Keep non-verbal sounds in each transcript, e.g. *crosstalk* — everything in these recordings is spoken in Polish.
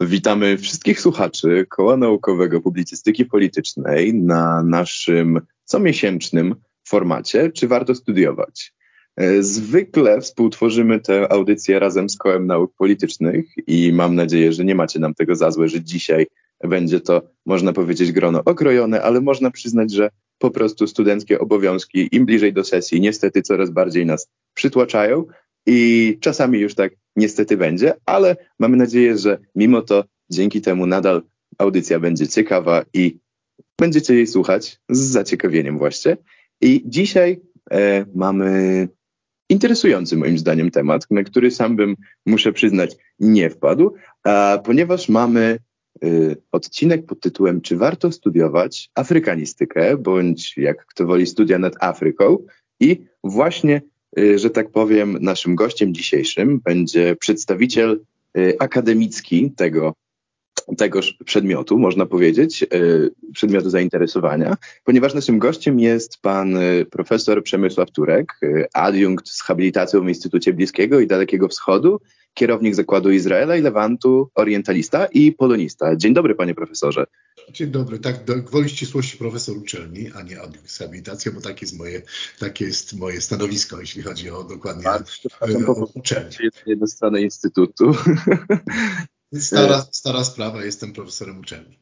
Witamy wszystkich słuchaczy Koła Naukowego Publicystyki Politycznej na naszym comiesięcznym formacie Czy warto studiować? E, zwykle współtworzymy tę audycję razem z Kołem Nauk Politycznych i mam nadzieję, że nie macie nam tego za złe, że dzisiaj będzie to, można powiedzieć, grono okrojone, ale można przyznać, że po prostu studenckie obowiązki im bliżej do sesji niestety coraz bardziej nas przytłaczają i czasami już tak niestety będzie, ale mamy nadzieję, że mimo to dzięki temu nadal audycja będzie ciekawa i będziecie jej słuchać z zaciekawieniem właśnie. I dzisiaj e, mamy interesujący moim zdaniem temat, na który sam bym, muszę przyznać, nie wpadł, a, ponieważ mamy y, odcinek pod tytułem Czy warto studiować afrykanistykę, bądź jak kto woli studia nad Afryką i właśnie że tak powiem, naszym gościem dzisiejszym będzie przedstawiciel y, akademicki tego, tegoż przedmiotu, można powiedzieć, y, przedmiotu zainteresowania, ponieważ naszym gościem jest pan profesor Przemysław Turek, adiunkt z habilitacją w Instytucie Bliskiego i Dalekiego Wschodu, kierownik Zakładu Izraela i Lewantu, orientalista i polonista. Dzień dobry, panie profesorze. Dzień dobry. Tak, do gwoli ścisłości profesor uczelni, a nie habilitacja, bo takie jest moje, takie jest moje stanowisko, jeśli chodzi o dokładnie o, o uczelnię. Jest jedną stronę instytutu. *laughs* Stara, stara sprawa, jestem profesorem uczelni.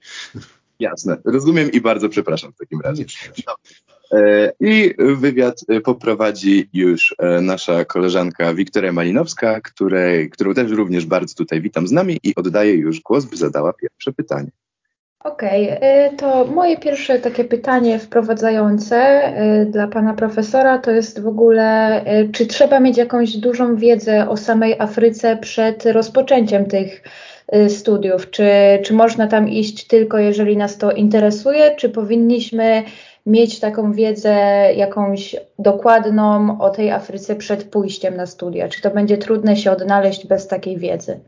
Jasne, rozumiem i bardzo przepraszam w takim razie. E, I wywiad e, poprowadzi już e, nasza koleżanka Wiktoria Malinowska, której, którą też również bardzo tutaj witam z nami i oddaję już głos, by zadała pierwsze pytanie. Okej, okay, to moje pierwsze takie pytanie wprowadzające dla pana profesora to jest w ogóle, czy trzeba mieć jakąś dużą wiedzę o samej Afryce przed rozpoczęciem tych studiów? Czy, czy można tam iść tylko jeżeli nas to interesuje, czy powinniśmy mieć taką wiedzę jakąś dokładną o tej Afryce przed pójściem na studia? Czy to będzie trudne się odnaleźć bez takiej wiedzy?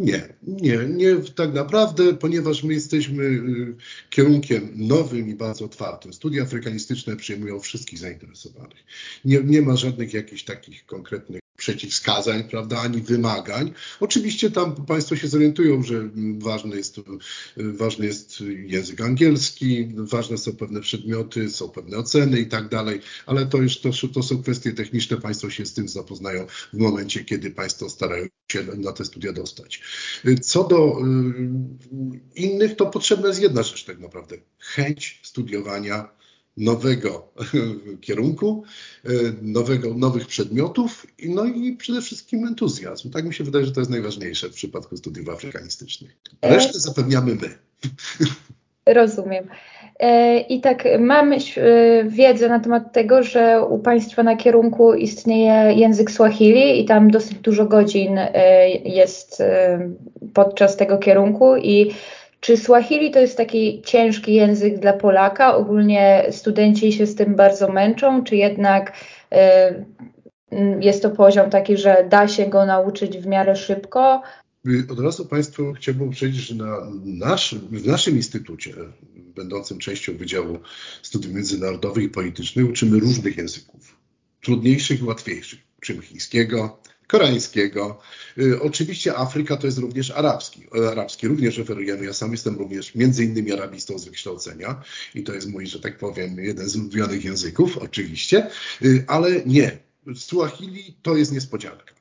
Nie, nie, nie tak naprawdę, ponieważ my jesteśmy y, kierunkiem nowym i bardzo otwartym. Studia afrykanistyczne przyjmują wszystkich zainteresowanych. Nie, nie ma żadnych jakichś takich konkretnych przeciwwskazań, prawda, ani wymagań. Oczywiście tam Państwo się zorientują, że ważny jest, ważny jest język angielski, ważne są pewne przedmioty, są pewne oceny i tak dalej, ale to już to, to są kwestie techniczne, Państwo się z tym zapoznają w momencie, kiedy Państwo starają się na te studia dostać. Co do y, innych, to potrzebna jest jedna rzecz tak naprawdę. Chęć studiowania nowego *laughs* kierunku, e, nowego, nowych przedmiotów, no i przede wszystkim entuzjazm. Tak mi się wydaje, że to jest najważniejsze w przypadku studiów afrykanistycznych. Resztę zapewniamy my. Rozumiem. E, I tak mam e, wiedzę na temat tego, że u Państwa na kierunku istnieje język Swahili i tam dosyć dużo godzin jest podczas tego kierunku i czy Swahili to jest taki ciężki język dla Polaka? Ogólnie studenci się z tym bardzo męczą, czy jednak y, jest to poziom taki, że da się go nauczyć w miarę szybko? Od razu Państwu chciałbym powiedzieć, że na naszym, w naszym instytucie, będącym częścią Wydziału Studiów Międzynarodowych i Politycznych, uczymy różnych języków. Trudniejszych i łatwiejszych. Uczymy chińskiego, koreańskiego. Y, oczywiście Afryka to jest również arabski. Arabski również referujemy. Ja sam jestem również między innymi arabistą z wykształcenia i to jest mój, że tak powiem, jeden z ulubionych języków, oczywiście, y, ale nie. Swahili to jest niespodzianka.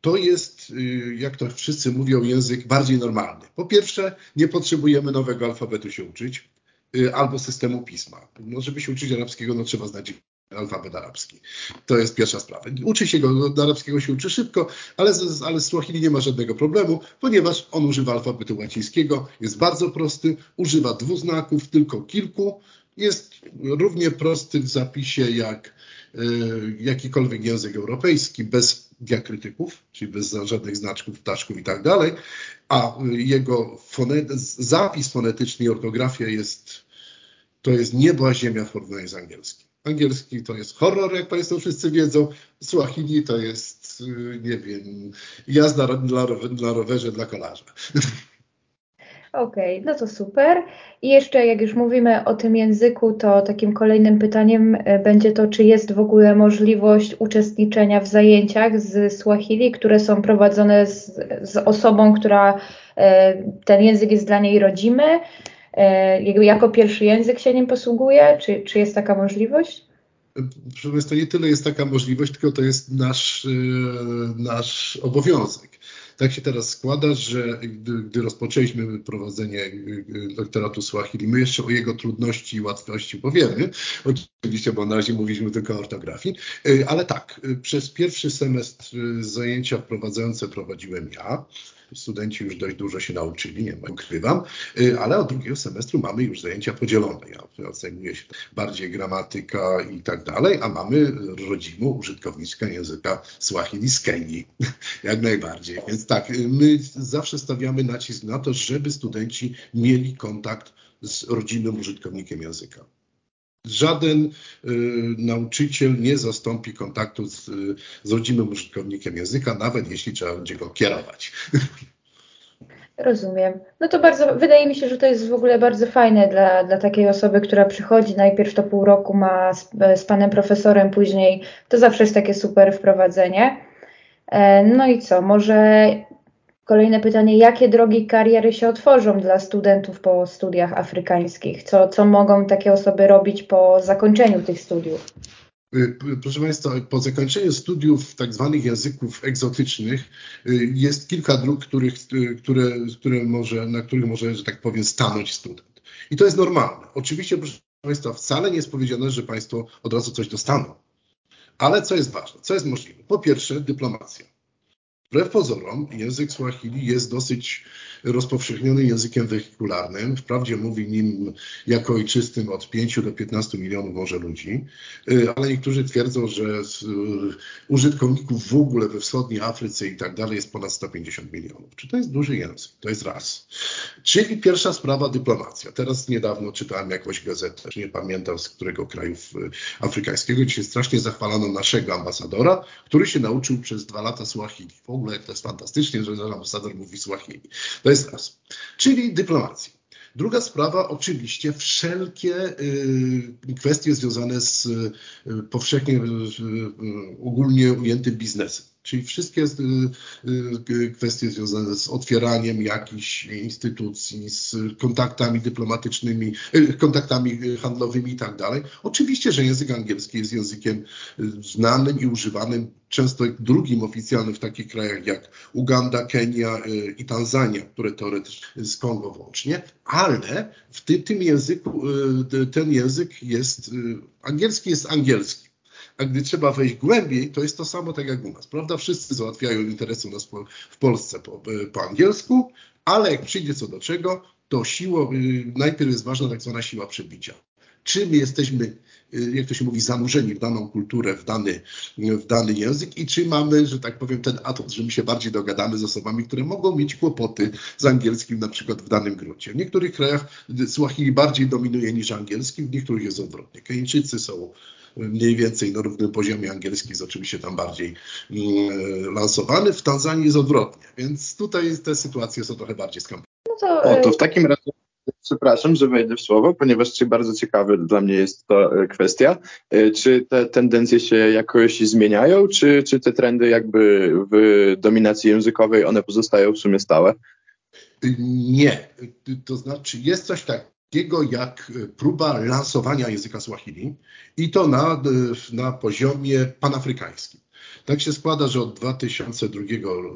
To jest, y, jak to wszyscy mówią, język bardziej normalny. Po pierwsze, nie potrzebujemy nowego alfabetu się uczyć albo systemu pisma. No, żeby się uczyć arabskiego, no trzeba znać alfabet arabski. To jest pierwsza sprawa. Uczy się go, do arabskiego się uczy szybko, ale z, ale z Swahili nie ma żadnego problemu, ponieważ on używa alfabetu łacińskiego, jest bardzo prosty, używa dwuznaków, tylko kilku, jest równie prosty w zapisie jak y, jakikolwiek język europejski, bez diakrytyków, czyli bez żadnych znaczków, ptaszków i tak dalej, a jego fonet, zapis fonetyczny i ortografia jest, to jest niebo a ziemia w porównaniu z angielskim. Angielski to jest horror, jak Państwo wszyscy wiedzą. Swahili to jest, y, nie wiem, jazda dla rowerze dla kolarza. *laughs* Okej, okay, no to super. I jeszcze jak już mówimy o tym języku, to takim kolejnym pytaniem y, będzie to, czy jest w ogóle możliwość uczestniczenia w zajęciach z Swahili, które są prowadzone z, z osobą, która ten język jest dla niej rodzimy, jako pierwszy język się nim posługuje, czy, czy jest taka możliwość? Proszę Państwa, nie tyle jest taka możliwość, tylko to jest nasz, nasz obowiązek. Tak się teraz składa, że gdy, gdy rozpoczęliśmy prowadzenie y, doktoratu Swahili, my jeszcze o jego trudności i łatwości powiemy. Oczywiście, bo na razie mówiliśmy tylko o ortografii, ale tak, przez pierwszy semestr zajęcia wprowadzające prowadziłem ja. Studenci już dość dużo się nauczyli, nie ukrywam, y, ale od drugiego semestru mamy już zajęcia podzielone. Ja zajmuję się bardziej gramatyka i tak dalej, a mamy rodzimą użytkowniczkę języka Swahili z Kenii, *laughs* jak najbardziej. Więc tak, y, my zawsze stawiamy nacisk na to, żeby studenci mieli kontakt z rodzimym użytkownikiem języka. Żaden y, nauczyciel nie zastąpi kontaktu z, z rodzimym użytkownikiem języka, nawet jeśli trzeba będzie go kierować. Rozumiem. No to bardzo, wydaje mi się, że to jest w ogóle bardzo fajne dla, dla takiej osoby, która przychodzi, najpierw to pół roku ma z, z panem profesorem, później to zawsze jest takie super wprowadzenie. E, no i co, może Kolejne pytanie, jakie drogi kariery się otworzą dla studentów po studiach afrykańskich? Co, co mogą takie osoby robić po zakończeniu tych studiów? Y, proszę Państwa, po zakończeniu studiów tak zwanych języków egzotycznych y, jest kilka dróg, których, y, które, które może, na których może, że tak powiem, stanąć student. I to jest normalne. Oczywiście, proszę Państwa, wcale nie jest powiedziane, że Państwo od razu coś dostaną. Ale co jest ważne, co jest możliwe? Po pierwsze, dyplomacja. Wbrew pozorom, język Swahili jest dosyć rozpowszechniony językiem wehikularnym. Wprawdzie mówi nim jako ojczystym od 5 do 15 milionów może ludzi, y, ale niektórzy twierdzą, że y, użytkowników w ogóle we wschodniej Afryce i tak dalej jest ponad 150 milionów. Czy to jest duży język? To jest raz. Czyli pierwsza sprawa dyplomacja. Teraz niedawno czytałem jakąś gazetę, nie pamiętam z którego kraju y, afrykańskiego, gdzie strasznie zachwalano naszego ambasadora, który się nauczył przez dwa lata Swahili. Ogóle to jest fantastycznie, że ambasador mówi Swahili. To jest raz. Czyli dyplomacja. Druga sprawa, oczywiście wszelkie y, kwestie związane z y, powszechnie y, ogólnie ujętym biznesem. Czyli wszystkie kwestie związane z otwieraniem jakichś instytucji, z kontaktami dyplomatycznymi, kontaktami handlowymi i tak dalej. Oczywiście, że język angielski jest językiem znanym i używanym często drugim oficjalnym w takich krajach jak Uganda, Kenia y, i Tanzania, które teoretycznie z Kongo włącznie, ale w tym, tym języku, y, ten język jest, y, angielski jest angielski. A gdy trzeba wejść głębiej, to jest to samo tak jak u nas, prawda? Wszyscy załatwiają interesy u nas w Polsce po, po angielsku, ale jak przyjdzie co do czego, to siło, najpierw jest ważna tak zwana siła przebicia. Czy my jesteśmy Y, jak to się mówi, zanurzeni w daną kulturę, w dany, w dany język i czy mamy, że tak powiem, ten atut, że my się bardziej dogadamy z osobami, które mogą mieć kłopoty z angielskim na przykład w danym gruncie. W niektórych krajach Swahili bardziej dominuje niż angielski, w niektórych jest odwrotnie. Keńczycy są mniej więcej na równym poziomie angielski jest oczywiście tam bardziej mm, lansowany. W Tanzanii jest odwrotnie, więc tutaj te sytuacje są trochę bardziej skomplikowane. No to, o, to w takim razie Przepraszam, że wejdę w słowo, ponieważ bardzo ciekawe dla mnie jest ta e, kwestia. E, czy te tendencje się jakoś zmieniają, czy, czy te trendy jakby w dominacji językowej, one pozostają w sumie stałe? Nie. To znaczy jest coś takiego jak próba lansowania języka Swahili i to na, na poziomie panafrykańskim. Tak się składa, że od 2002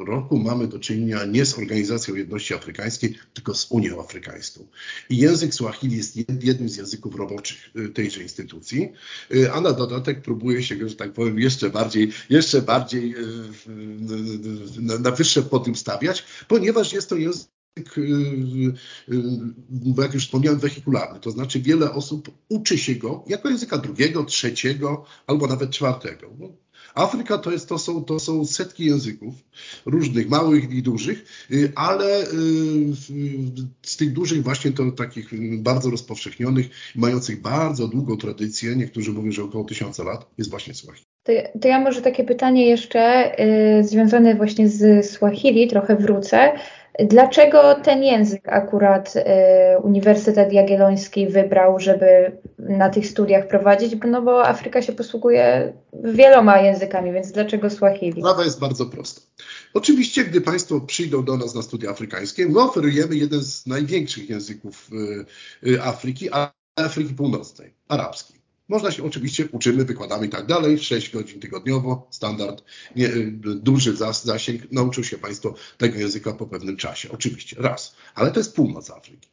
roku mamy do czynienia nie z Organizacją Jedności Afrykańskiej, tylko z Unią Afrykańską. I język Swahili jest jednym z języków roboczych y, tejże instytucji, a na dodatek próbuje się, że tak powiem, jeszcze bardziej, jeszcze bardziej na wyższe podium stawiać, ponieważ jest to język bo jak już wspomniałem, wehikularny. To znaczy wiele osób uczy się go jako języka drugiego, trzeciego albo nawet czwartego. Afryka to, jest, to, są, to są setki języków, różnych, małych i dużych, ale z tych dużych właśnie to takich bardzo rozpowszechnionych, mających bardzo długą tradycję, niektórzy mówią, że około tysiąca lat, jest właśnie Swahili. To, to ja może takie pytanie jeszcze związane właśnie z Swahili, trochę wrócę. Dlaczego ten język akurat y, Uniwersytet Jagielloński wybrał, żeby na tych studiach prowadzić? No bo Afryka się posługuje wieloma językami, więc dlaczego Swahili? Sprawa jest bardzo prosta. Oczywiście, gdy Państwo przyjdą do nas na studia afrykańskie, my oferujemy jeden z największych języków Afryki, Afryki Północnej, arabski. Można się oczywiście, uczymy, wykładamy i tak dalej, 6 godzin tygodniowo, standard, nie, y, duży zasięg, nauczył się Państwo tego języka po pewnym czasie, oczywiście, raz, ale to jest północ Afryki.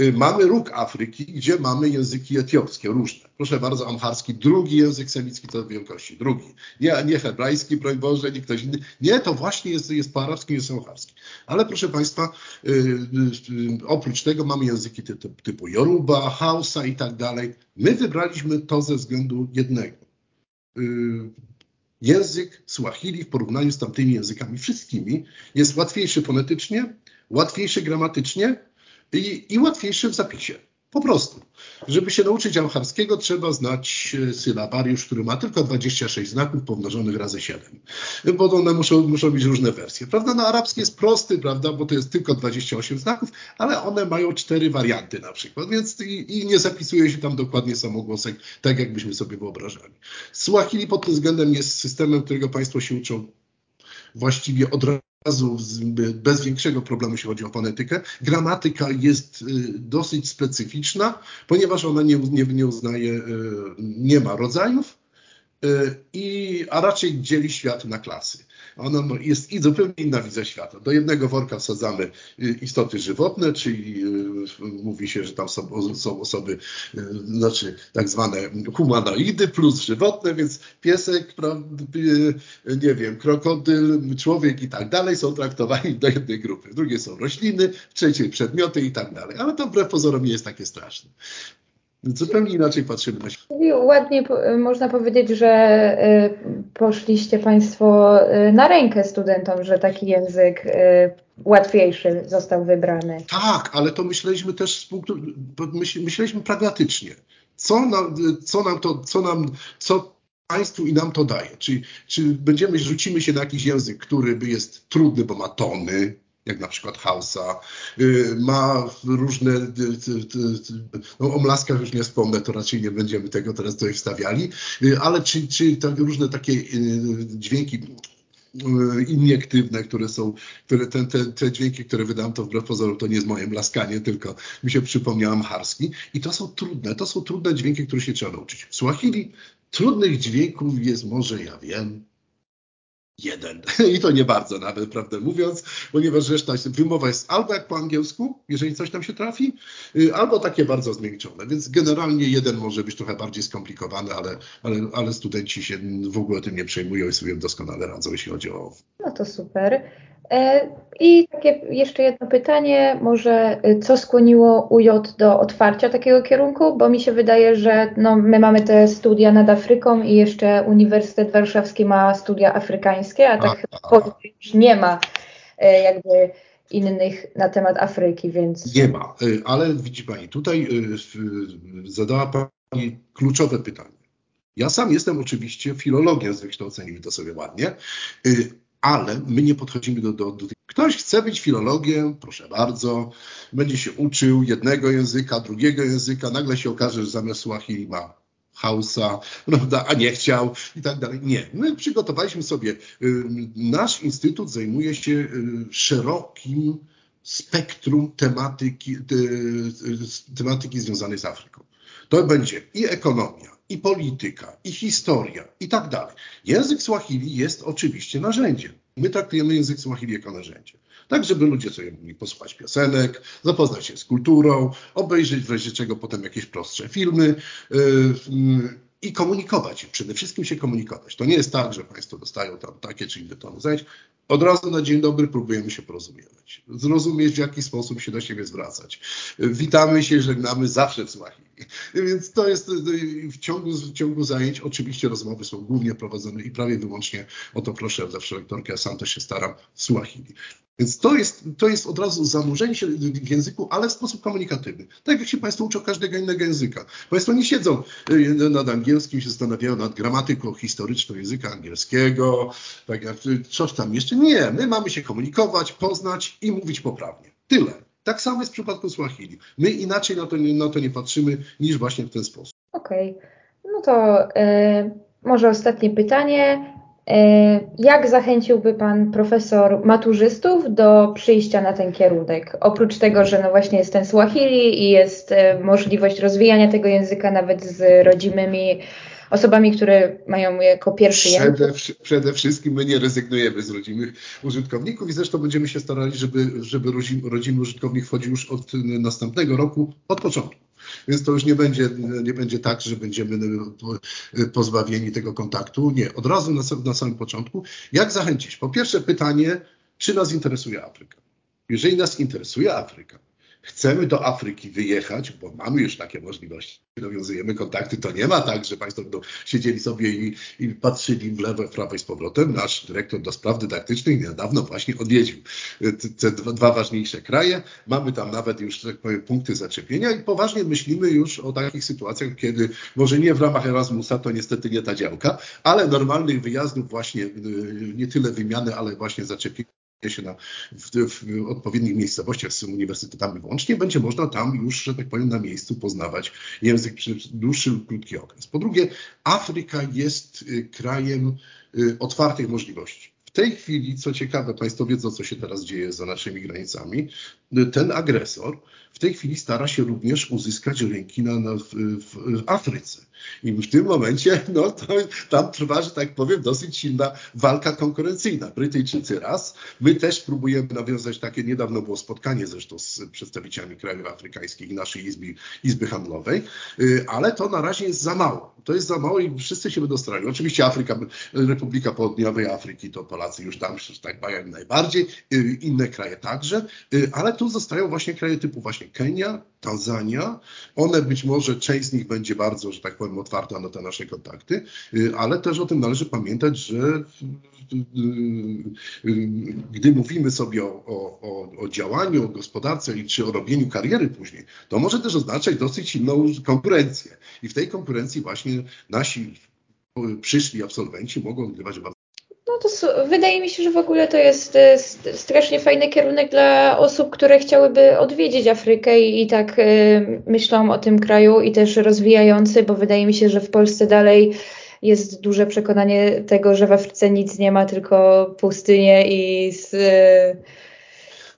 Y, mamy róg Afryki, gdzie mamy języki etiopskie, różne. Proszę bardzo, amharski, drugi język semicki to wielkości, drugi. Nie, nie hebrajski, broń Boże, nie ktoś inny. Nie, to właśnie jest, jest po arabskim, jest amharski. Ale proszę Państwa, yy, yy, oprócz tego mamy języki typu, typu Yoruba, Hausa i tak dalej. My wybraliśmy to ze względu jednego. Yy, język Swahili w porównaniu z tamtymi językami wszystkimi jest łatwiejszy fonetycznie, łatwiejszy gramatycznie i, i łatwiejszy w zapisie. Po prostu. Żeby się nauczyć amharskiego, trzeba znać e, sylabariusz, który ma tylko 26 znaków pomnożonych razy 7. Bo one muszą, muszą mieć różne wersje. Prawda? No arabski jest prosty, prawda, bo to jest tylko 28 znaków, ale one mają cztery warianty na przykład, więc i, i nie zapisuje się tam dokładnie samogłosek, tak jakbyśmy sobie wyobrażali. Swahili pod tym względem jest systemem, którego Państwo się uczą właściwie od razu bez większego problemu, jeśli chodzi o fonetykę. Gramatyka jest y, dosyć specyficzna, ponieważ ona nie, nie, nie uznaje, y, nie ma rodzajów, i, a raczej dzieli świat na klasy. Ona jest i zupełnie inna wizja świata. Do jednego worka wsadzamy y, istoty żywotne, czyli y, mówi się, że tam są, są osoby, y, znaczy tak zwane humanoidy plus żywotne, więc piesek, nie wiem, krokodyl, człowiek i tak dalej są traktowani do jednej grupy. W drugiej są rośliny, w trzeciej przedmioty i tak dalej. Ale to wbrew pozorom nie jest takie straszne. Zupełnie inaczej patrzymy na świat. Ładnie można powiedzieć, że y, poszliście Państwo y, na rękę studentom, że taki język y, łatwiejszy został wybrany. Tak, ale to myśleliśmy też z punktu, myśleliśmy pragmatycznie. Co nam, co nam to, co nam, co państwu i nam to daje? Czy, czy będziemy, rzucimy się na jakiś język, który jest trudny, bo ma tony, jak na przykład Hausa, y, ma różne, y, no o mlaskach już nie wspomnę, to raczej nie będziemy tego teraz tutaj wstawiali, y, ale czy, czy tak różne takie dźwięki iniektywne, które są, które te, te, te dźwięki, które wydam, to wbrew pozorom to nie jest moje mlaskanie, tylko mi się przypomniałam harski i to są trudne, to są trudne dźwięki, które się trzeba nauczyć. W Swahili trudnych dźwięków jest może, ja wiem, jeden. *laughs* I to nie bardzo nawet, prawdę mówiąc, ponieważ reszta wymowa jest albo jak po angielsku, jeżeli coś tam się trafi, y, albo takie bardzo zmiękczone. Więc generalnie jeden może być trochę bardziej skomplikowany, ale, ale, ale studenci się w ogóle tym nie przejmują i sobie doskonale radzą, jeśli chodzi o. No to super. E, I takie jeszcze jedno pytanie, może y, co skłoniło UJ do otwarcia takiego kierunku, bo mi się wydaje, że no, my mamy te studia nad Afryką i jeszcze Uniwersytet Warszawski ma studia afrykańskie, a tak już nie ma e, jakby innych na temat Afryki, więc... Nie ma, y, ale widzi Pani, tutaj zadała Pani kluczowe pytanie. Ja sam jestem oczywiście filologiem z wykształceniem, to sobie ładnie, ale my nie podchodzimy do, do, do Ktoś chce być filologiem, proszę bardzo, będzie się uczył jednego języka, drugiego języka, nagle się okaże, że zamiast Swahili ma Hausa, prawda, a nie chciał i tak dalej. Nie, my przygotowaliśmy sobie, y, nasz instytut zajmuje się y, szerokim spektrum tematyki, y, tematyki związanej z Afryką. To będzie i ekonomia, i polityka, i historia, i tak dalej. Język Swahili jest oczywiście narzędziem. My traktujemy język Swahili jako narzędzie. Tak, żeby ludzie sobie mogli posłuchać piosenek, zapoznać się z kulturą, obejrzeć w razie czego potem jakieś prostsze filmy. Yy, yy, i komunikować, przede wszystkim się komunikować. To nie jest tak, że Państwo dostają tam takie czy inne tony zajęć. Od razu na dzień dobry próbujemy się porozumiewać, zrozumieć w jaki sposób się do siebie zwracać. Witamy się, żegnamy zawsze w Swahili. Więc to jest w ciągu, w ciągu zajęć, oczywiście rozmowy są głównie prowadzone i prawie wyłącznie o to proszę zawsze lektorkę, ja sam też się staram, w Swahili. Więc to jest, to jest od razu zanurzenie się w języku, ale w sposób komunikatywny. Tak jak się Państwo uczą każdego innego języka. Państwo nie siedzą y, nad angielskim, się zastanawiają nad gramatyką historyczną języka angielskiego, tak jak coś tam jeszcze. Nie, my mamy się komunikować, poznać i mówić poprawnie. Tyle. Tak samo jest w przypadku Swahili. My inaczej na to, na to nie patrzymy niż właśnie w ten sposób. Okej. Okay. No to y, może ostatnie pytanie. E, jak zachęciłby Pan profesor maturzystów do przyjścia na ten kierunek? Oprócz tego, że no właśnie jest ten Swahili i jest e, możliwość rozwijania tego języka nawet z rodzimymi osobami, które mają jako pierwszy przede. Przede wszystkim my nie rezygnujemy z rodzimych użytkowników i zresztą będziemy się starali, żeby, żeby rodzimy użytkownik wchodził już od następnego roku, od początku. Więc to już nie będzie, nie będzie tak, że będziemy pozbawieni tego kontaktu. Nie, od razu na, na samym początku. Jak zachęcić? Po pierwsze pytanie, czy nas interesuje Afryka? Jeżeli nas interesuje Afryka, chcemy do Afryki wyjechać, bo mamy już takie możliwości, nawiązujemy kontakty, to nie ma tak, że Państwo będą siedzieli sobie i, i patrzyli w lewo, w prawo i z powrotem. Nasz dyrektor do spraw dydaktycznych niedawno właśnie odwiedził te, te dwa ważniejsze kraje. Mamy tam nawet już, tak powiem, punkty zaczepienia i poważnie myślimy już o takich sytuacjach, kiedy może nie w ramach Erasmusa, to niestety nie ta działka, ale normalnych wyjazdów właśnie, y, nie tyle wymiany, ale właśnie zaczepienia się na, w, w, odpowiednich miejscowościach z uniwersytetami włącznie, będzie można tam już, że tak powiem, na miejscu poznawać język przez dłuższy lub krótki okres. Po drugie, Afryka jest y, krajem y, otwartych możliwości. W tej chwili, co ciekawe, Państwo wiedzą, co się teraz dzieje za naszymi granicami, ten agresor w tej chwili stara się również uzyskać rynki na, na w, w, Afryce. I w tym momencie, no to tam trwa, że tak powiem, dosyć silna walka konkurencyjna. Brytyjczycy raz, my też próbujemy nawiązać takie, niedawno było spotkanie zresztą z przedstawicielami krajów afrykańskich naszej izby, izby handlowej, y, ale to na razie jest za mało. To jest za mało i wszyscy się będą starali. Oczywiście Afryka, Republika Południowej Afryki, to Polacy już tam się tak mają najbardziej, y, inne kraje także, y, ale tu zostają właśnie kraje typu właśnie Kenia, Tanzania. One być może, część z nich będzie bardzo, że tak powiem, otwarta na te nasze kontakty, y, ale też o tym należy pamiętać, że gdy mówimy sobie o, o, o działaniu, o gospodarce i czy o robieniu kariery później, to może też oznaczać dosyć silną konkurencję. I w tej konkurencji właśnie nasi przyszli absolwenci mogą odgrywać bardzo to wydaje mi się, że w ogóle to jest e, strasznie fajny kierunek dla osób, które chciałyby odwiedzić Afrykę i, i tak y, myślą o tym kraju i też rozwijający, bo wydaje mi się, że w Polsce dalej jest duże przekonanie tego, że w Afryce nic nie ma, tylko pustynię i z,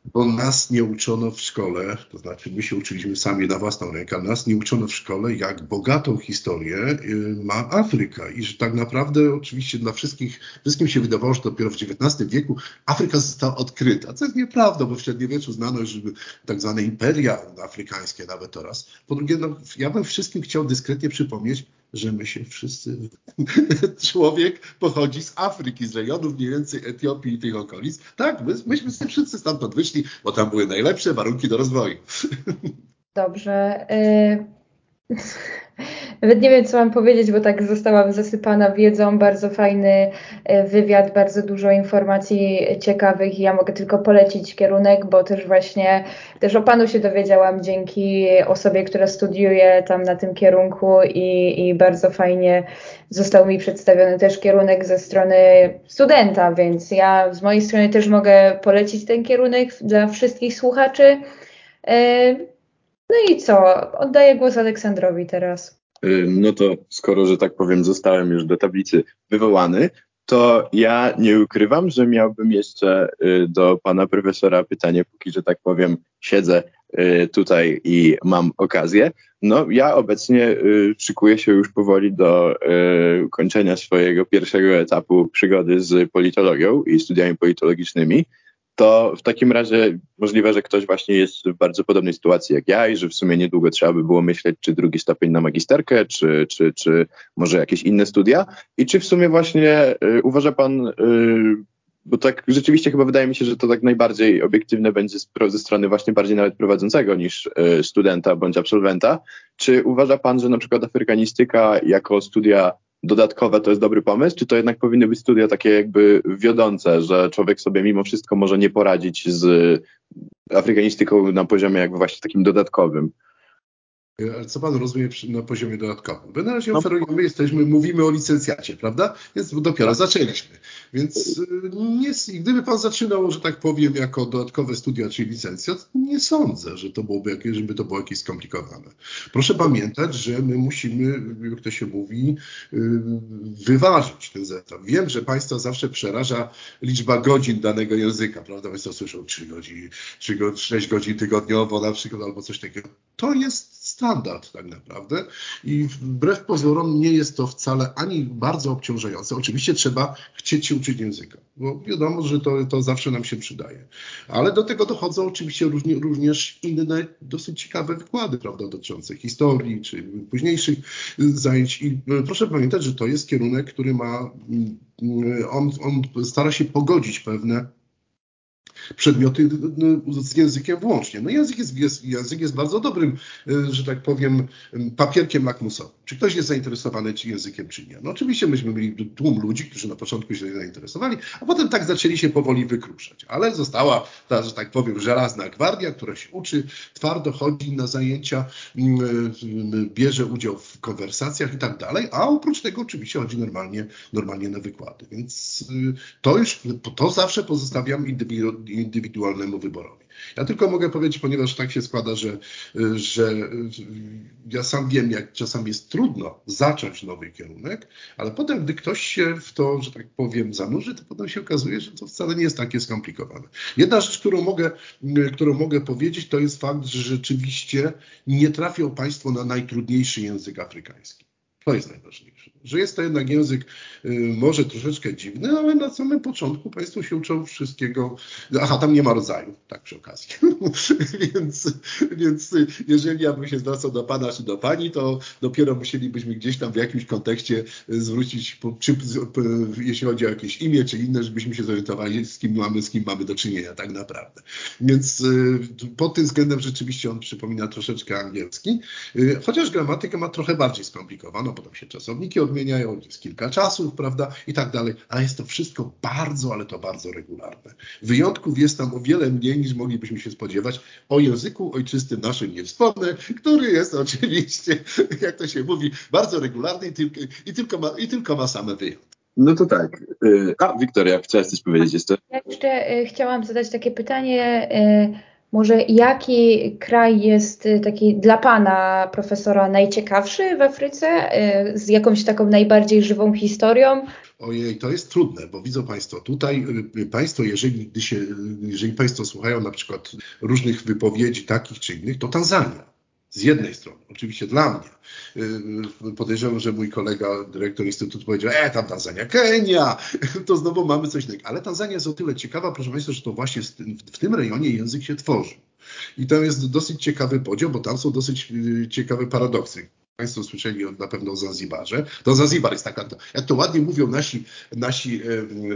bo nas nie uczono w szkole, to znaczy my się uczyliśmy sami na własną rękę, nas nie uczono w szkole, jak bogatą historię y, ma Afryka i że tak naprawdę oczywiście dla wszystkich, wszystkim się wydawało, że dopiero w XIX wieku Afryka została odkryta, co jest nieprawdą, bo w średniowieczu znano już tak zwane imperia afrykańskie nawet oraz. Po drugie, no, ja bym wszystkim chciał dyskretnie przypomnieć, że my się wszyscy, *laughs* człowiek pochodzi z Afryki, z rejonów mniej więcej Etiopii i tych okolic. Tak, my, myśmy wszyscy stamtąd wyszli, bo tam były najlepsze warunki do rozwoju. *laughs* Dobrze. Y *laughs* nawet nie wiem, co mam powiedzieć, bo tak zostałam zasypana wiedzą. Bardzo fajny e, wywiad, bardzo dużo informacji ciekawych i ja mogę tylko polecić kierunek, bo też właśnie też o Panu się dowiedziałam dzięki osobie, która studiuje tam na tym kierunku i, i bardzo fajnie został mi przedstawiony też kierunek ze strony studenta, więc ja z mojej strony też mogę polecić ten kierunek dla wszystkich słuchaczy. No i co? Oddaję głos Aleksandrowi teraz. Y, no to skoro, że tak powiem, zostałem już do tablicy wywołany, to ja nie ukrywam, że miałbym jeszcze y, do pana profesora pytanie, póki, że tak powiem, siedzę y, tutaj i mam okazję. No, ja obecnie szykuję się już powoli do kończenia swojego pierwszego etapu przygody z politologią i studiami politologicznymi to w takim razie możliwe, że ktoś właśnie jest w bardzo podobnej sytuacji jak ja i że w sumie niedługo trzeba by było myśleć, czy drugi stopień na magisterkę, czy, czy, czy może jakieś inne studia. I czy w sumie właśnie y, uważa pan, y, bo tak rzeczywiście chyba wydaje mi się, że to tak najbardziej obiektywne będzie ze strony właśnie bardziej nawet prowadzącego niż y, studenta bądź absolwenta. Czy uważa pan, że na przykład afrykanistyka jako studia dodatkowe to jest dobry pomysł, czy to jednak powinny być studia takie jakby wiodące, że człowiek sobie mimo wszystko może nie poradzić z afrykanistyką na poziomie jakby właśnie takim dodatkowym? Ale co pan rozumie na poziomie dodatkowym? My na razie no. oferujemy, jesteśmy, mówimy o licencjacie, prawda? Więc dopiero zaczęliśmy. Więc y, nie, gdyby pan zaczynał, że tak powiem, jako dodatkowe studia czy licencjat, nie sądzę, że to byłoby jakieś, żeby to było jakieś skomplikowane. Proszę pamiętać, że my musimy, jak to się mówi, y, wyważyć ten zestaw. Wiem, że państwa zawsze przeraża liczba godzin danego języka, prawda? Państwo słyszą 3 godziny, 3, 6 godzin tygodniowo na przykład, albo coś takiego. To jest standard tak naprawdę i wbrew pozorom nie jest to wcale ani bardzo obciążające. Oczywiście trzeba chcieć się uczyć języka, bo wiadomo, że to, to zawsze nam się przydaje. Ale do tego dochodzą oczywiście różnie, również inne dosyć ciekawe wykłady, prawda, dotyczące historii czy późniejszych zajęć. I proszę pamiętać, że to jest kierunek, który ma, mm, on, on stara się pogodzić pewne przedmioty no, z językiem włącznie. No język jest, jest, język jest bardzo dobrym, e, że tak powiem, papierkiem lakmusowym. Czy ktoś jest zainteresowany czy językiem, czy nie. No oczywiście myśmy mieli tłum ludzi, którzy na początku się zainteresowali, a potem tak zaczęli się powoli wykruszać. Ale została ta, że tak powiem, żelazna gwardia, która się uczy, twardo chodzi na zajęcia, bierze udział w konwersacjach i tak dalej, a oprócz tego oczywiście chodzi normalnie, normalnie na wykłady. Więc y, to już, to zawsze pozostawiam indywidualnemu wyborowi. Ja tylko mogę powiedzieć, ponieważ tak się składa, że, że ja sam wiem, jak czasami jest trudno zacząć nowy kierunek, ale potem, gdy ktoś się w to, że tak powiem, zanurzy, to potem się okazuje, że to wcale nie jest takie skomplikowane. Jedna rzecz, którą mogę, którą mogę powiedzieć, to jest fakt, że rzeczywiście nie trafią Państwo na najtrudniejszy język afrykański. To jest najważniejsze. Że jest to jednak język y, może troszeczkę dziwny, ale na samym początku Państwo się uczą wszystkiego. Aha, tam nie ma rodzaju, tak przy okazji. *laughs* więc, więc jeżeli ja bym się zwracał do Pana czy do Pani, to dopiero musielibyśmy gdzieś tam w jakimś kontekście zwrócić, czy, jeśli chodzi o jakieś imię czy inne, żebyśmy się zorientowali, z kim mamy, z kim mamy do czynienia tak naprawdę. Więc y, pod tym względem rzeczywiście on przypomina troszeczkę angielski, y, chociaż gramatykę ma trochę bardziej skomplikowaną bo tam się czasowniki odmieniają, jest kilka czasów, prawda, i tak dalej, ale jest to wszystko bardzo, ale to bardzo regularne. Wyjątków jest tam o wiele mniej niż moglibyśmy się spodziewać. O języku ojczystym naszym nie wspomnę, który jest oczywiście, *laughs* jak to się mówi, bardzo regularny i tylko, i tylko, ma, i tylko ma same wyjątki. No to tak. Y, a, Wiktoria, chciałaś coś powiedzieć jeszcze? Ja jeszcze y, chciałam zadać takie pytanie y, może jaki kraj jest y, taki dla pana profesora najciekawszy w Afryce, y, z jakąś taką najbardziej żywą historią? Ojej, to jest trudne, bo widzą Państwo, tutaj y, Państwo, jeżeli, gdy się, jeżeli Państwo słuchają na przykład różnych wypowiedzi takich czy innych, to Tanzania. Z jednej strony, oczywiście dla mnie. Podejrzewam, że mój kolega, dyrektor Instytutu powiedział, e, tam Tanzania, Kenia, to znowu mamy coś innego. Ale Tanzania jest o tyle ciekawa, proszę Państwa, że to właśnie w tym rejonie język się tworzy. I tam jest dosyć ciekawy podział, bo tam są dosyć y, ciekawe paradoksy. Państwo słyszeli na pewno o Zanzibarze. To Zanzibar jest taka, jak to ładnie mówią nasi, nasi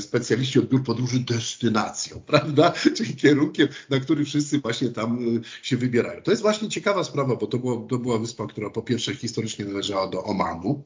specjaliści od biur podróży, destynacją, *laughs* prawda? Czyli kierunkiem, na który wszyscy właśnie tam e, się wybierają. To jest właśnie ciekawa sprawa, bo to, było, to była wyspa, która po pierwsze historycznie należała do Omanu,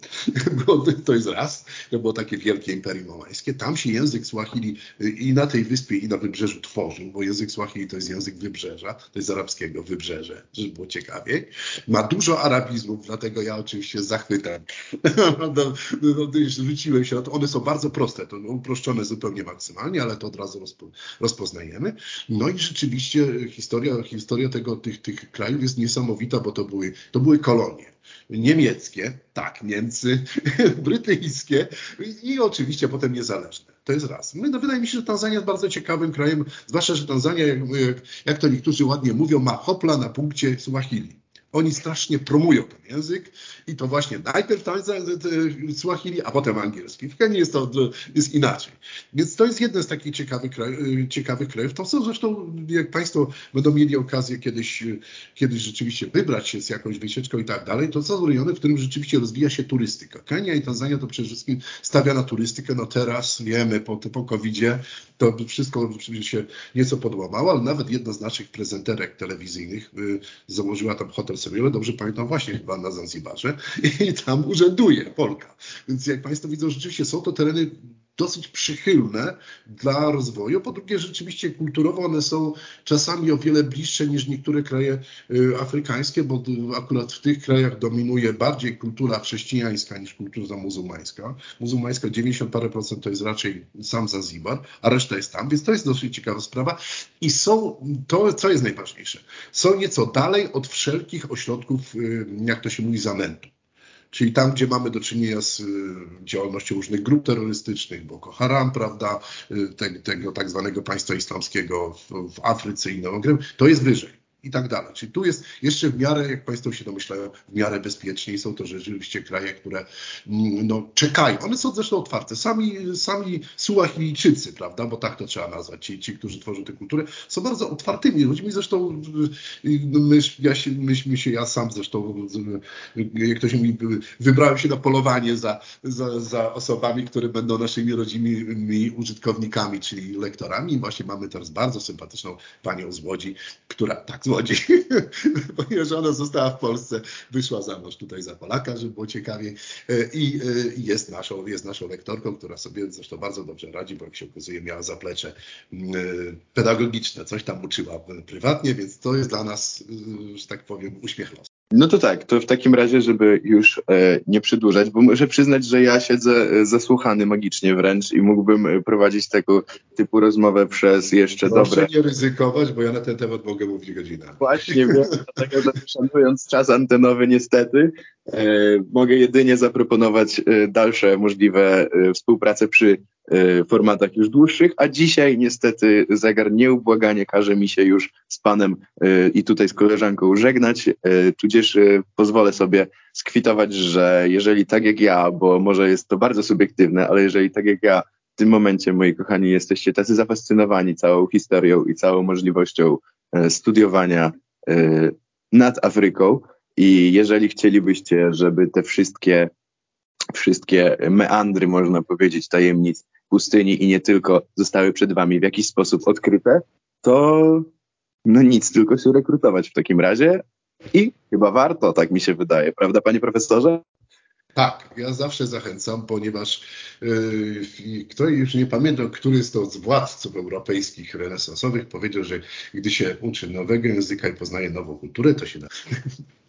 *laughs* to jest raz, to było takie wielkie imperium omańskie. Tam się język Swahili e, i na tej wyspie, i na wybrzeżu tworzył, bo język Swahili to jest język wybrzeża, to jest arabskiego wybrzeże, żeby było ciekawiej. Ma dużo arabizmów, dlatego ja ja oczywiście zachwytem *laughs* no, no, no, rzuciłem się na to. One są bardzo proste, to uproszczone zupełnie maksymalnie, ale to od razu rozpo, rozpoznajemy. No i rzeczywiście historia, historia tego, tych, tych krajów jest niesamowita, bo to były, to były kolonie niemieckie, tak, Niemcy, *laughs* brytyjskie i oczywiście potem niezależne. To jest raz. No, wydaje mi się, że Tanzania jest bardzo ciekawym krajem, zwłaszcza, że Tanzania, jak, jak to niektórzy ładnie mówią, ma hopla na punkcie Swahili. Oni strasznie promują ten język i to właśnie najpierw Swahili, a potem angielski. W Kenii jest to jest inaczej. Więc to jest jeden z takich ciekawych, kraj, ciekawych krajów. To są zresztą, jak Państwo będą mieli okazję kiedyś, kiedyś rzeczywiście wybrać się z jakąś wycieczką i tak dalej, to są rejony, w którym rzeczywiście rozwija się turystyka. Kenia i Tanzania to przede wszystkim stawia na turystykę. No teraz wiemy po, po COVID-zie to wszystko się nieco podłamało, ale nawet jedna z naszych prezenterek telewizyjnych założyła tam hotel sobie, ale dobrze pamiętam właśnie chyba na Zanzibarze *laughs* i tam urzęduje Polka. Więc jak Państwo widzą, rzeczywiście są to tereny dosyć przychylne dla rozwoju. Po drugie, rzeczywiście kulturowo one są czasami o wiele bliższe niż niektóre kraje y, afrykańskie, bo akurat w tych krajach dominuje bardziej kultura chrześcijańska niż kultura muzułmańska. Muzułmańska 90 parę procent to jest raczej sam Zanzibar, a reszta jest tam, więc to jest dosyć ciekawa sprawa. I są, to co jest najważniejsze, są nieco dalej od wszelkich ośrodków, y, jak to się mówi, zamętu. Czyli tam, gdzie mamy do czynienia z y, działalnością różnych grup terrorystycznych, Boko Haram, prawda, tego, tego tak zwanego państwa islamskiego w, w Afryce i na to jest wyżej i tak dalej. Czyli tu jest jeszcze w miarę, jak Państwo się domyślają, w miarę bezpiecznie i są to rzeczywiście kraje, które mm, no, czekają. One są zresztą otwarte. Sami, sami Suahilijczycy, prawda, bo tak to trzeba nazwać, ci, ci którzy tworzą tę kulturę, są bardzo otwartymi ludźmi. Zresztą my, ja, się, się, ja sam zresztą, jak ktoś mówi, wybrałem się na polowanie za, za, za osobami, które będą naszymi rodzimymi użytkownikami, czyli lektorami. I właśnie mamy teraz bardzo sympatyczną panią z Łodzi, która tak Łodzi, ponieważ *laughs* ona została w Polsce, wyszła za mąż tutaj za Polaka, żeby było ciekawiej e, i e, jest naszą, jest naszą lektorką, która sobie zresztą bardzo dobrze radzi, bo jak się okazuje miała zaplecze e, pedagogiczne, coś tam uczyła prywatnie, więc to jest dla nas, że tak powiem, uśmiech. No to tak, to w takim razie, żeby już e, nie przedłużać, bo muszę przyznać, że ja siedzę e, zasłuchany magicznie wręcz i mógłbym e, prowadzić tego typu rozmowę przez jeszcze Proszę dobre... nie ryzykować, bo ja na ten temat mogę mówić godzinę. Właśnie, wiem, dlatego szanując czas antenowy niestety, e, mogę jedynie zaproponować e, dalsze możliwe e, współpracę przy formatach już dłuższych, a dzisiaj niestety zegar nieubłaganie każe mi się już z panem y, i tutaj z koleżanką żegnać, y, tudzież pozwolę sobie skwitować, że jeżeli tak jak ja, bo może jest to bardzo subiektywne, ale jeżeli tak jak ja w tym momencie, moi kochani, jesteście tacy zafascynowani całą historią i całą możliwością studiowania nad Afryką i jeżeli chcielibyście, żeby te wszystkie wszystkie meandry, można powiedzieć, tajemnic pustyni i nie tylko zostały przed wami w jakiś sposób odkryte, to no nic, tylko się rekrutować w takim razie i chyba warto, tak mi się wydaje, prawda panie profesorze? Tak, ja zawsze zachęcam, ponieważ yy, ktoś już nie pamiętam, który z to z władców europejskich renesansowych powiedział, że gdy się uczy nowego języka i poznaje nową kulturę, to się da.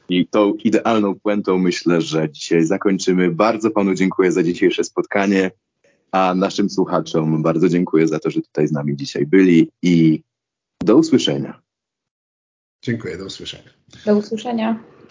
I tą idealną puentą myślę, że dzisiaj zakończymy. Bardzo panu dziękuję za dzisiejsze spotkanie. A naszym słuchaczom bardzo dziękuję za to, że tutaj z nami dzisiaj byli i do usłyszenia. Dziękuję, do usłyszenia. Do usłyszenia.